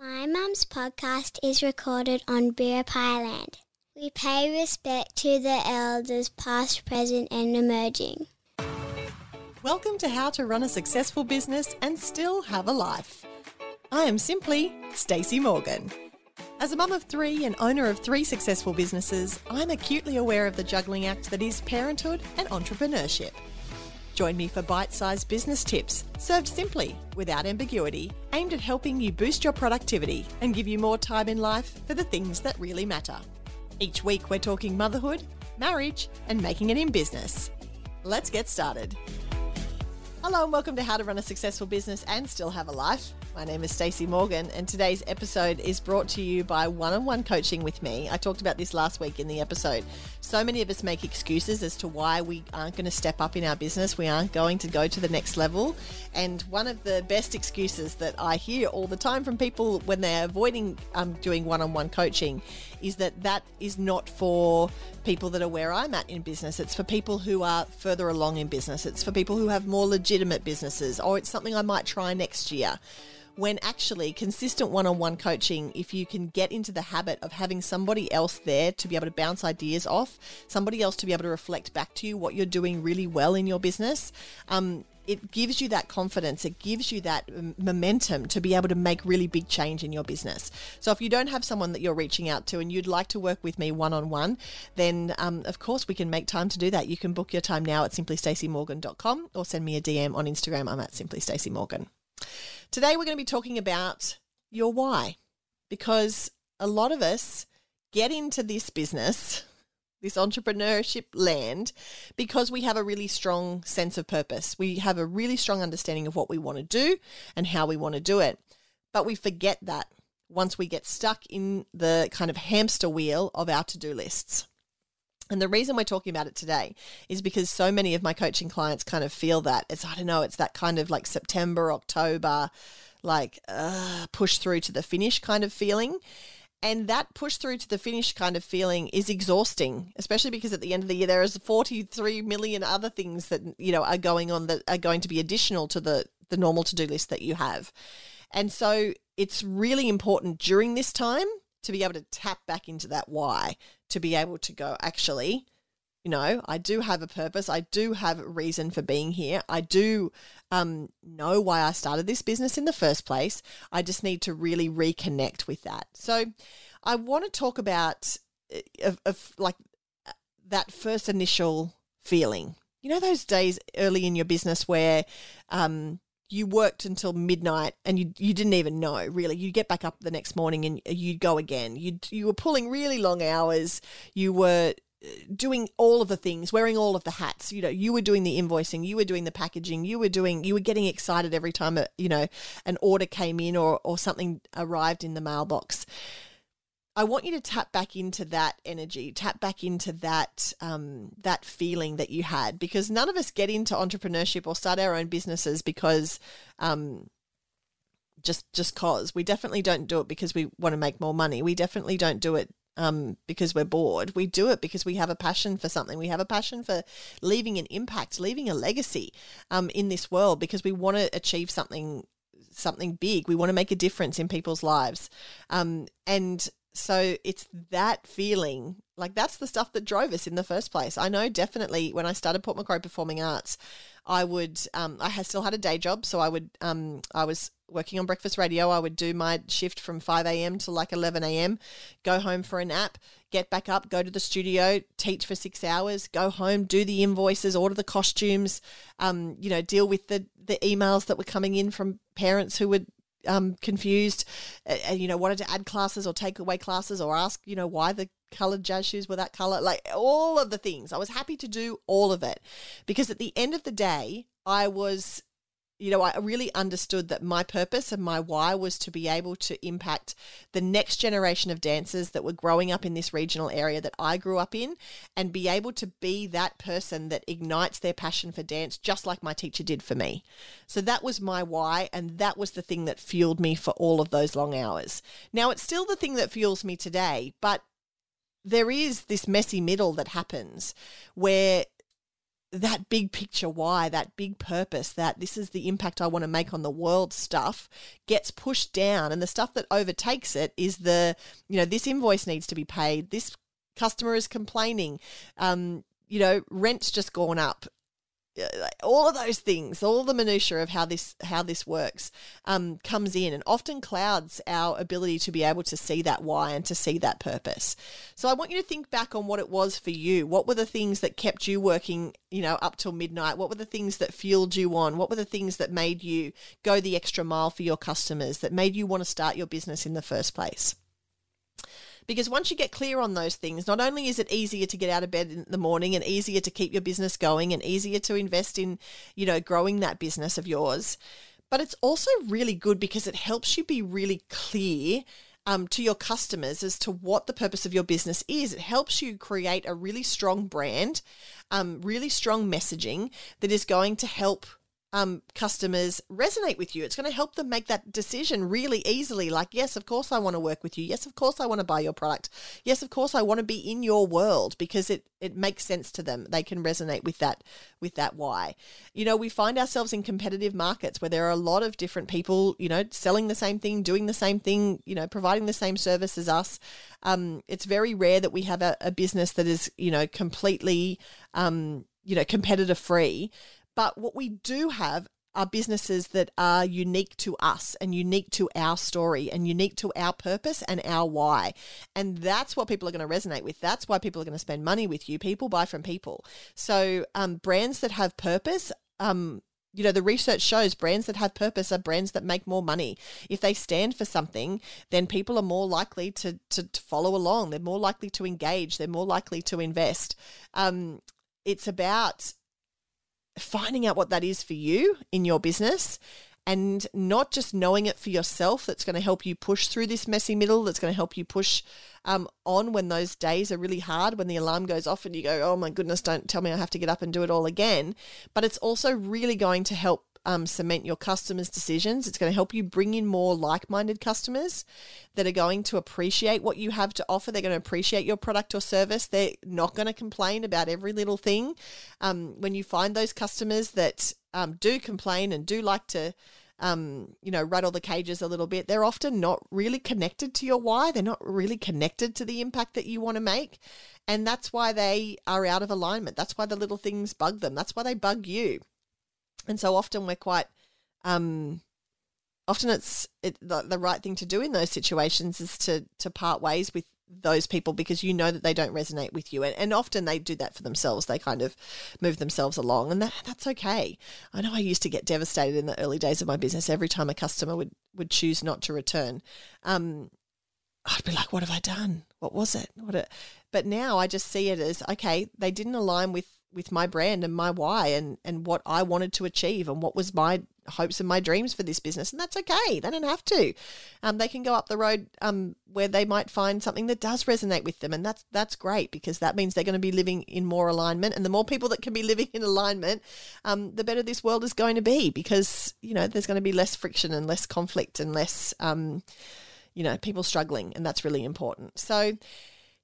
My mum's podcast is recorded on Biripi land. We pay respect to the elders past, present and emerging. Welcome to How to Run a Successful Business and Still Have a Life. I am simply Stacey Morgan. As a mum of three and owner of three successful businesses, I'm acutely aware of the juggling act that is parenthood and entrepreneurship. Join me for bite sized business tips, served simply, without ambiguity, aimed at helping you boost your productivity and give you more time in life for the things that really matter. Each week, we're talking motherhood, marriage, and making it in business. Let's get started. Hello, and welcome to How to Run a Successful Business and Still Have a Life. My name is Stacey Morgan, and today's episode is brought to you by one on one coaching with me. I talked about this last week in the episode. So many of us make excuses as to why we aren't going to step up in our business, we aren't going to go to the next level. And one of the best excuses that I hear all the time from people when they're avoiding um, doing one on one coaching is that that is not for people that are where I'm at in business. It's for people who are further along in business, it's for people who have more legitimate businesses, or it's something I might try next year when actually consistent one on one coaching, if you can get into the habit of having somebody else there to be able to bounce ideas off, somebody else to be able to reflect back to you what you're doing really well in your business, um, it gives you that confidence. It gives you that momentum to be able to make really big change in your business. So if you don't have someone that you're reaching out to and you'd like to work with me one on one, then um, of course we can make time to do that. You can book your time now at simplystacymorgan.com or send me a DM on Instagram. I'm at simplystaceymorgan. Today, we're going to be talking about your why because a lot of us get into this business, this entrepreneurship land, because we have a really strong sense of purpose. We have a really strong understanding of what we want to do and how we want to do it. But we forget that once we get stuck in the kind of hamster wheel of our to do lists. And the reason we're talking about it today is because so many of my coaching clients kind of feel that it's, I don't know, it's that kind of like September, October, like uh, push through to the finish kind of feeling. And that push through to the finish kind of feeling is exhausting, especially because at the end of the year there is 43 million other things that you know are going on that are going to be additional to the the normal to-do list that you have. And so it's really important during this time to be able to tap back into that why, to be able to go, actually, you know, I do have a purpose. I do have a reason for being here. I do um, know why I started this business in the first place. I just need to really reconnect with that. So, I want to talk about uh, of, of like uh, that first initial feeling. You know, those days early in your business where um, you worked until midnight and you you didn't even know really you get back up the next morning and you go again you you were pulling really long hours you were uh, doing all of the things wearing all of the hats you know you were doing the invoicing you were doing the packaging you were doing you were getting excited every time a, you know an order came in or or something arrived in the mailbox I want you to tap back into that energy, tap back into that um, that feeling that you had, because none of us get into entrepreneurship or start our own businesses because um, just just cause. We definitely don't do it because we want to make more money. We definitely don't do it um, because we're bored. We do it because we have a passion for something. We have a passion for leaving an impact, leaving a legacy um, in this world because we want to achieve something something big. We want to make a difference in people's lives. Um, and so it's that feeling, like that's the stuff that drove us in the first place. I know definitely when I started Port Macquarie Performing Arts, I would, um, I had still had a day job, so I would, um, I was working on breakfast radio. I would do my shift from 5 a.m. to like 11 a.m., go home for a nap, get back up, go to the studio, teach for six hours, go home, do the invoices, order the costumes, um, you know, deal with the, the emails that were coming in from parents who would um, confused and, you know, wanted to add classes or take away classes or ask, you know, why the colored jazz shoes were that color. Like all of the things. I was happy to do all of it because at the end of the day, I was you know, I really understood that my purpose and my why was to be able to impact the next generation of dancers that were growing up in this regional area that I grew up in and be able to be that person that ignites their passion for dance, just like my teacher did for me. So that was my why, and that was the thing that fueled me for all of those long hours. Now, it's still the thing that fuels me today, but there is this messy middle that happens where that big picture why, that big purpose, that this is the impact I want to make on the world stuff gets pushed down. And the stuff that overtakes it is the, you know, this invoice needs to be paid. This customer is complaining. Um, you know, rent's just gone up all of those things, all the minutiae of how this how this works, um, comes in, and often clouds our ability to be able to see that why and to see that purpose. So I want you to think back on what it was for you. What were the things that kept you working, you know, up till midnight? What were the things that fueled you on? What were the things that made you go the extra mile for your customers? That made you want to start your business in the first place? Because once you get clear on those things, not only is it easier to get out of bed in the morning and easier to keep your business going and easier to invest in, you know, growing that business of yours, but it's also really good because it helps you be really clear um, to your customers as to what the purpose of your business is. It helps you create a really strong brand, um, really strong messaging that is going to help um, customers resonate with you. It's going to help them make that decision really easily. Like, yes, of course I want to work with you. Yes, of course I want to buy your product. Yes, of course I want to be in your world because it it makes sense to them. They can resonate with that with that why. You know, we find ourselves in competitive markets where there are a lot of different people, you know, selling the same thing, doing the same thing, you know, providing the same service as us. Um, it's very rare that we have a, a business that is, you know, completely um, you know, competitor free. But what we do have are businesses that are unique to us and unique to our story and unique to our purpose and our why. And that's what people are going to resonate with. That's why people are going to spend money with you. People buy from people. So, um, brands that have purpose, um, you know, the research shows brands that have purpose are brands that make more money. If they stand for something, then people are more likely to, to, to follow along. They're more likely to engage. They're more likely to invest. Um, it's about finding out what that is for you in your business and not just knowing it for yourself that's going to help you push through this messy middle that's going to help you push um, on when those days are really hard when the alarm goes off and you go oh my goodness don't tell me i have to get up and do it all again. But it's also really going to help um, cement your customers' decisions. It's going to help you bring in more like minded customers that are going to appreciate what you have to offer. They're going to appreciate your product or service. They're not going to complain about every little thing. Um, when you find those customers that um, do complain and do like to, um, you know, rattle the cages a little bit, they're often not really connected to your why. They're not really connected to the impact that you want to make. And that's why they are out of alignment. That's why the little things bug them. That's why they bug you. And so often we're quite, um, often it's it, the, the right thing to do in those situations is to to part ways with those people because you know that they don't resonate with you. And, and often they do that for themselves. They kind of move themselves along and that, that's okay. I know i used to get devastated in the early days of my business every time a customer would would choose not to return. Um, i'd be like what have i done? What was it? What a, but now i just see it as okay they didn't align with with my brand and my why and and what I wanted to achieve and what was my hopes and my dreams for this business. And that's okay. They don't have to. Um, they can go up the road um, where they might find something that does resonate with them. And that's that's great because that means they're going to be living in more alignment. And the more people that can be living in alignment um, the better this world is going to be because you know there's going to be less friction and less conflict and less um, you know people struggling. And that's really important. So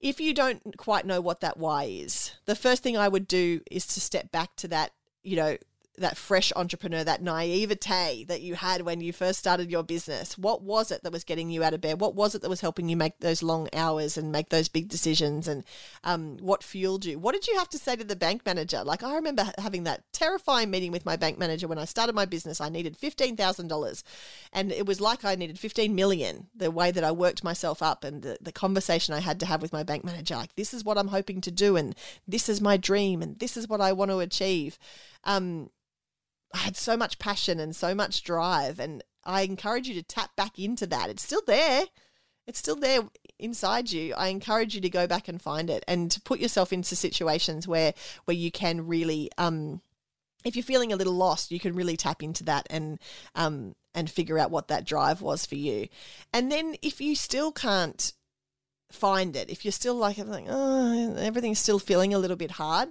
if you don't quite know what that why is, the first thing I would do is to step back to that, you know, that fresh entrepreneur, that naivete that you had when you first started your business? What was it that was getting you out of bed? What was it that was helping you make those long hours and make those big decisions? And um, what fueled you? What did you have to say to the bank manager? Like, I remember having that terrifying meeting with my bank manager when I started my business. I needed $15,000 and it was like I needed 15 million, the way that I worked myself up and the, the conversation I had to have with my bank manager. Like, this is what I'm hoping to do and this is my dream and this is what I want to achieve. Um, I had so much passion and so much drive. And I encourage you to tap back into that. It's still there. It's still there inside you. I encourage you to go back and find it and to put yourself into situations where where you can really um if you're feeling a little lost, you can really tap into that and um and figure out what that drive was for you. And then if you still can't find it, if you're still like, like oh, everything's still feeling a little bit hard,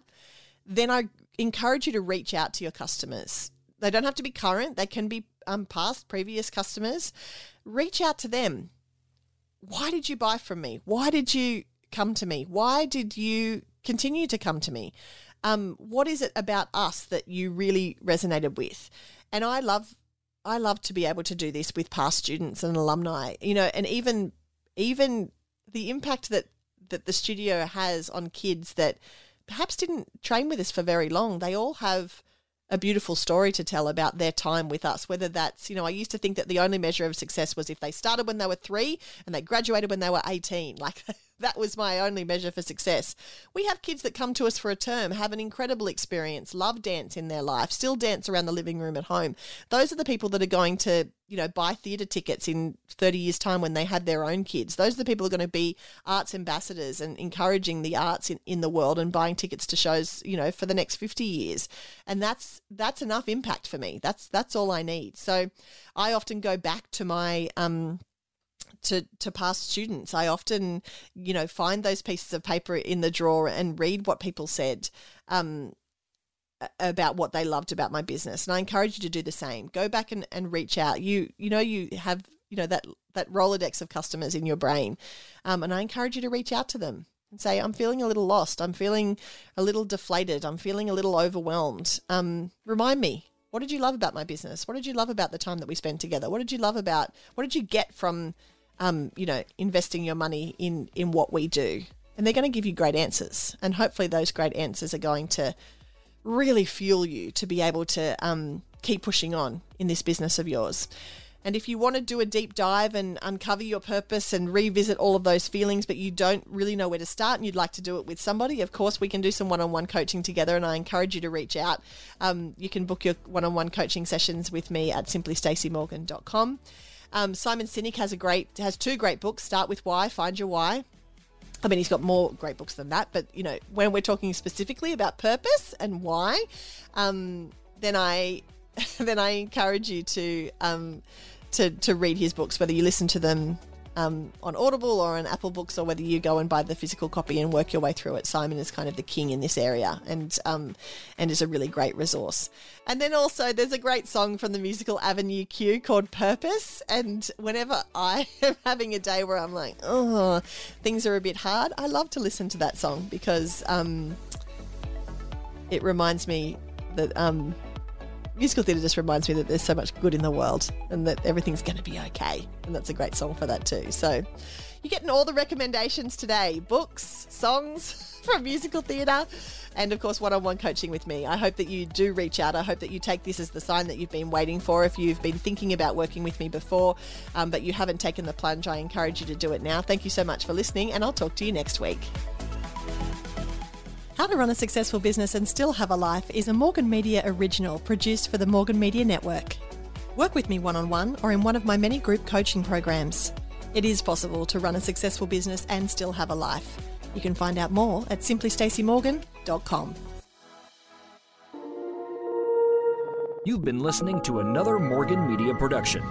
then I encourage you to reach out to your customers. They don't have to be current, they can be um, past, previous customers. Reach out to them. Why did you buy from me? Why did you come to me? Why did you continue to come to me? Um, what is it about us that you really resonated with? And I love, I love to be able to do this with past students and alumni, you know, and even, even the impact that that the studio has on kids that perhaps didn't train with us for very long. They all have a beautiful story to tell about their time with us. Whether that's, you know, I used to think that the only measure of success was if they started when they were three and they graduated when they were 18. Like that was my only measure for success. We have kids that come to us for a term, have an incredible experience, love dance in their life, still dance around the living room at home. Those are the people that are going to, you know, buy theatre tickets in 30 years' time when they have their own kids. Those are the people who are going to be arts ambassadors and encouraging the arts in, in the world and buying tickets to shows, you know, for the next 50 years. And that's that's enough impact for me. That's that's all I need. So I often go back to my um to to past students. I often, you know, find those pieces of paper in the drawer and read what people said um, about what they loved about my business. And I encourage you to do the same. Go back and, and reach out. You you know you have you know that that rolodex of customers in your brain, um, and I encourage you to reach out to them and say, I'm feeling a little lost. I'm feeling a little deflated. I'm feeling a little overwhelmed. Um, remind me. What did you love about my business? What did you love about the time that we spent together? What did you love about? What did you get from um, you know, investing your money in in what we do, and they're going to give you great answers, and hopefully those great answers are going to really fuel you to be able to um, keep pushing on in this business of yours. And if you want to do a deep dive and uncover your purpose and revisit all of those feelings, but you don't really know where to start and you'd like to do it with somebody, of course, we can do some one on one coaching together. And I encourage you to reach out. Um, you can book your one on one coaching sessions with me at simplystacymorgan.com. Um, Simon Sinek has a great has two great books. Start with Why, Find Your Why. I mean, he's got more great books than that, but you know, when we're talking specifically about purpose and why, um, then I then I encourage you to um, to to read his books, whether you listen to them um, on Audible or on Apple Books, or whether you go and buy the physical copy and work your way through it. Simon is kind of the king in this area, and um, and is a really great resource. And then also, there's a great song from the musical Avenue Q called "Purpose." And whenever I am having a day where I'm like, oh, things are a bit hard, I love to listen to that song because um, it reminds me that um, musical theatre just reminds me that there's so much good in the world and that everything's going to be okay. And that's a great song for that too. So you're getting all the recommendations today books, songs from musical theatre, and of course, one on one coaching with me. I hope that you do reach out. I hope that you take this as the sign that you've been waiting for. If you've been thinking about working with me before, um, but you haven't taken the plunge, I encourage you to do it now. Thank you so much for listening, and I'll talk to you next week. How to Run a Successful Business and Still Have a Life is a Morgan Media original produced for the Morgan Media Network. Work with me one on one or in one of my many group coaching programs. It is possible to run a successful business and still have a life. You can find out more at simplystacymorgan.com. You've been listening to another Morgan Media production.